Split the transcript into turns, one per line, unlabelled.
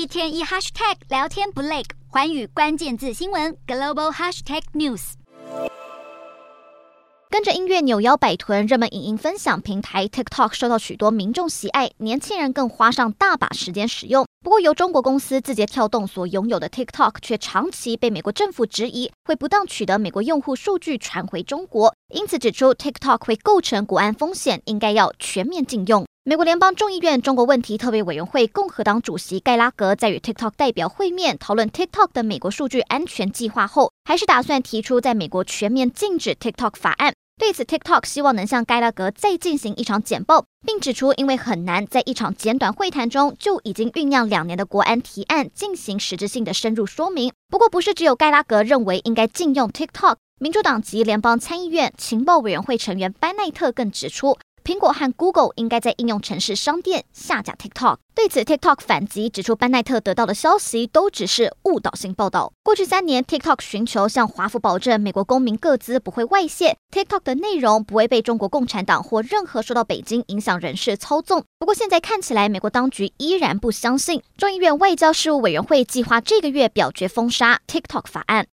一天一 hashtag 聊天不累，环宇关键字新闻 global hashtag news。
跟着音乐扭腰摆臀，热门影音分享平台 TikTok 受到许多民众喜爱，年轻人更花上大把时间使用。不过，由中国公司字节跳动所拥有的 TikTok 却长期被美国政府质疑会不当取得美国用户数据传回中国，因此指出 TikTok 会构成国安风险，应该要全面禁用。美国联邦众议院中国问题特别委员会共和党主席盖拉格在与 TikTok 代表会面讨论 TikTok 的美国数据安全计划后，还是打算提出在美国全面禁止 TikTok 法案。对此，TikTok 希望能向盖拉格再进行一场简报，并指出，因为很难在一场简短会谈中就已经酝酿两年的国安提案进行实质性的深入说明。不过，不是只有盖拉格认为应该禁用 TikTok，民主党及联邦参议院情报委员会成员班奈特更指出。苹果和 Google 应该在应用程式商店下架 TikTok。对此，TikTok 反击指出，班奈特得到的消息都只是误导性报道。过去三年，TikTok 寻求向华府保证，美国公民个资不会外泄，TikTok 的内容不会被中国共产党或任何受到北京影响人士操纵。不过，现在看起来，美国当局依然不相信。众议院外交事务委员会计划这个月表决封杀 TikTok 法案。